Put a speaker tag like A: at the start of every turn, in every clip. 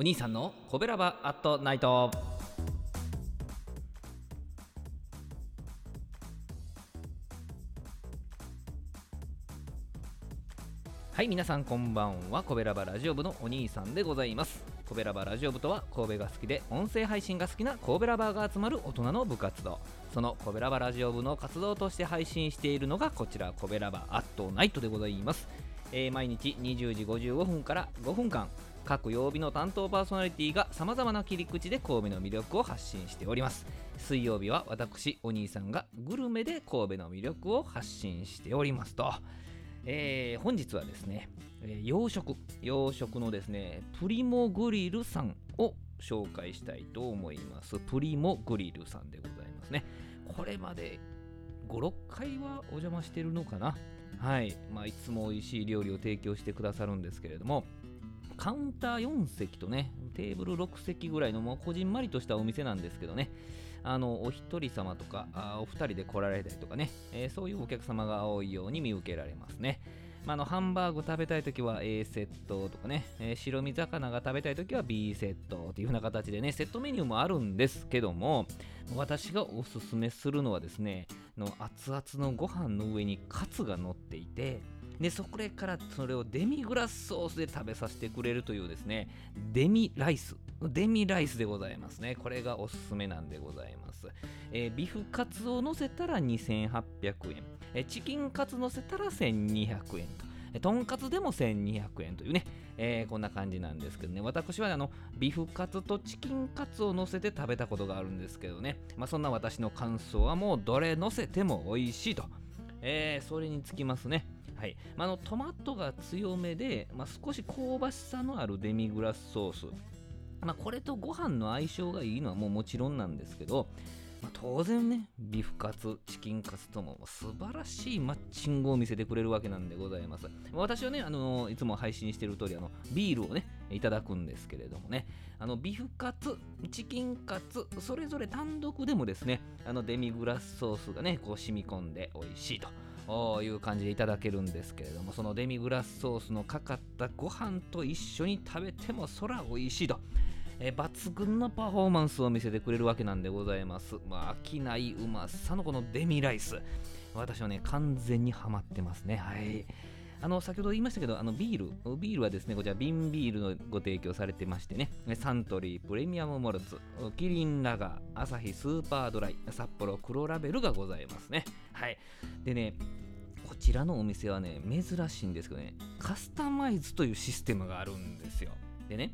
A: お兄さんのコベラバアットナイト。はい皆さんこんばんは。コベラバラジオ部のお兄さんでございます。コベラバラジオ部とは神戸が好きで音声配信が好きな神戸ラバーが集まる大人の部活動。そのコベラバラジオ部の活動として配信しているのがこちらコベラバアットナイトでございます。えー毎日20時55分から5分間。各曜日の担当パーソナリティがさまざまな切り口で神戸の魅力を発信しております。水曜日は私お兄さんがグルメで神戸の魅力を発信しておりますと、えー本日はですね、洋食洋食のですねプリモグリルさんを紹介したいと思います。プリモグリルさんでございますね。これまで56回はお邪魔してるのかな？はい、まあ、いつも美味しい料理を提供してくださるんですけれども。カウンター4席とねテーブル6席ぐらいのもうこじんまりとしたお店なんですけどね。あのお一人様とかあお二人で来られたりとかね、えーそういうお客様が多いように見受けられますね。まあ、のハンバーグ食べたいときは A セットとかね、えー白身魚が食べたいときは B セットっていう風な形でね、セットメニューもあるんですけども、私がおすすめするのはですね、の熱々のご飯の上にカツが乗っていて、でそこからそれをデミグラスソースで食べさせてくれるというですねデミライスデミライスでございますね。これがおすすめなんでございます、えービフカツを乗せたら2800円、えーチキンカツ乗せたら1200円とえーとんかつでも1200円というね、えーこんな感じなんですけどね。私はあのビフカツとチキンカツを乗せて食べたことがあるんですけどね、まあ、そんな私の感想はもうどれ乗せても美味しいと、えーそれにつきますね。はい。まあ、のトマトが強めで、まあ、少し香ばしさのあるデミグラスソース、まあ、これとご飯の相性がいいのはもうもちろんなんですけど、まあ、当然ねビフカツチキンカツとも素晴らしいマッチングを見せてくれるわけなんでございます。私はね、あのいつも配信している通りあのビールをねいただくんですけれどもね。あのビフカツチキンカツそれぞれ単独でもですねあのデミグラスソースがねこう染み込んで美味しいと。いう感じでいただけるんですけれどもそのデミグラスソースのかかったご飯と一緒に食べてもそら美味しいと、え抜群のパフォーマンスを見せてくれるわけなんでございます。まあ飽きないうまさのこのデミライス。私はね完全にハマってますね。はい。あの先ほど言いましたけど、あのビール、ビールはですね、こちら瓶ビールのご提供されてましてね、サントリープレミアムモルツ、キリンラガー、アサヒスーパードライ、札幌黒ラベルがございますね。はい。でね、ちらのお店はね、珍しいんですけどね、カスタマイズというシステムがあるんですよ。でね、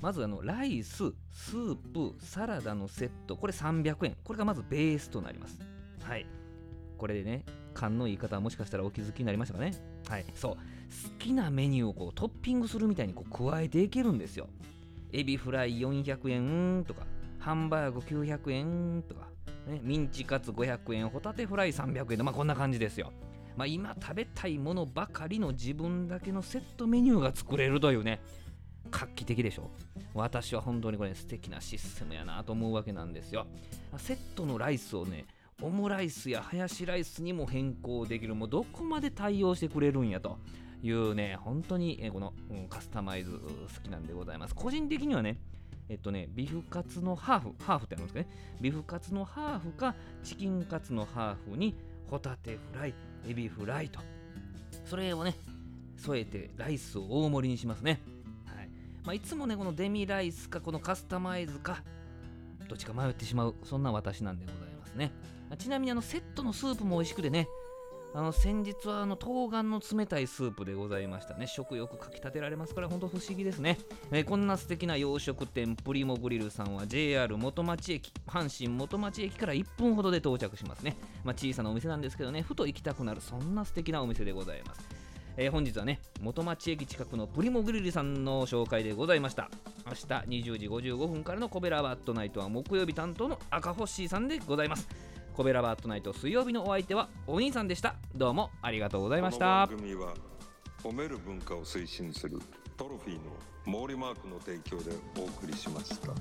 A: まずあのライス、スープ、サラダのセット、これ300円。これがまずベースとなります。はい。これでね、勘のいい方はもしかしたらお気づきになりましたかね。はい。そう。好きなメニューをこうトッピングするみたいにこう加えていけるんですよ。エビフライ400円とか、ハンバーグ900円とか、ね、ミンチカツ500円、ホタテフライ300円と、まあこんな感じですよ。まあ今食べたいものばかりの自分だけのセットメニューが作れるというね、画期的でしょ？私は本当にこれ、素敵なシステムやなと思うわけなんですよ。セットのライスをねオムライスやハヤシライスにも変更できる。もうどこまで対応してくれるんやと。いうね本当にこの、カスタマイズ好きなんでございます。個人的にはねえっとね、ビフカツのハーフ、ハーフってあるんですかね。ビフカツのハーフか、チキンカツのハーフに、ホタテフライ、エビフライと。それをね、添えてライスを大盛りにしますね。はい。まあ、いつもね、このデミライスか、このカスタマイズか、どっちか迷ってしまう、そんな私なんでございますね。ちなみに、あの、セットのスープも美味しくてね、あの先日はあの冬瓜の冷たいスープでございましたね。食欲かきたてられますから、本当不思議ですね、えーこんな素敵な洋食店、プリモグリルさんは JR 元町駅、阪神元町駅から1分ほどで到着しますね。まあ、小さなお店なんですけどね、ふと行きたくなる、そんな素敵なお店でございます。えー本日はね、元町駅近くのプリモグリルさんの紹介でございました。明日20時55分からのコベラバットナイトは木曜日担当の赤星さんでございます。コベラバートナイト水曜日のお相手はお兄さんでした。どうもありがとうございました
B: この。番組は褒める文化を推進するトロフィーの毛利マークの提供でお送りしました。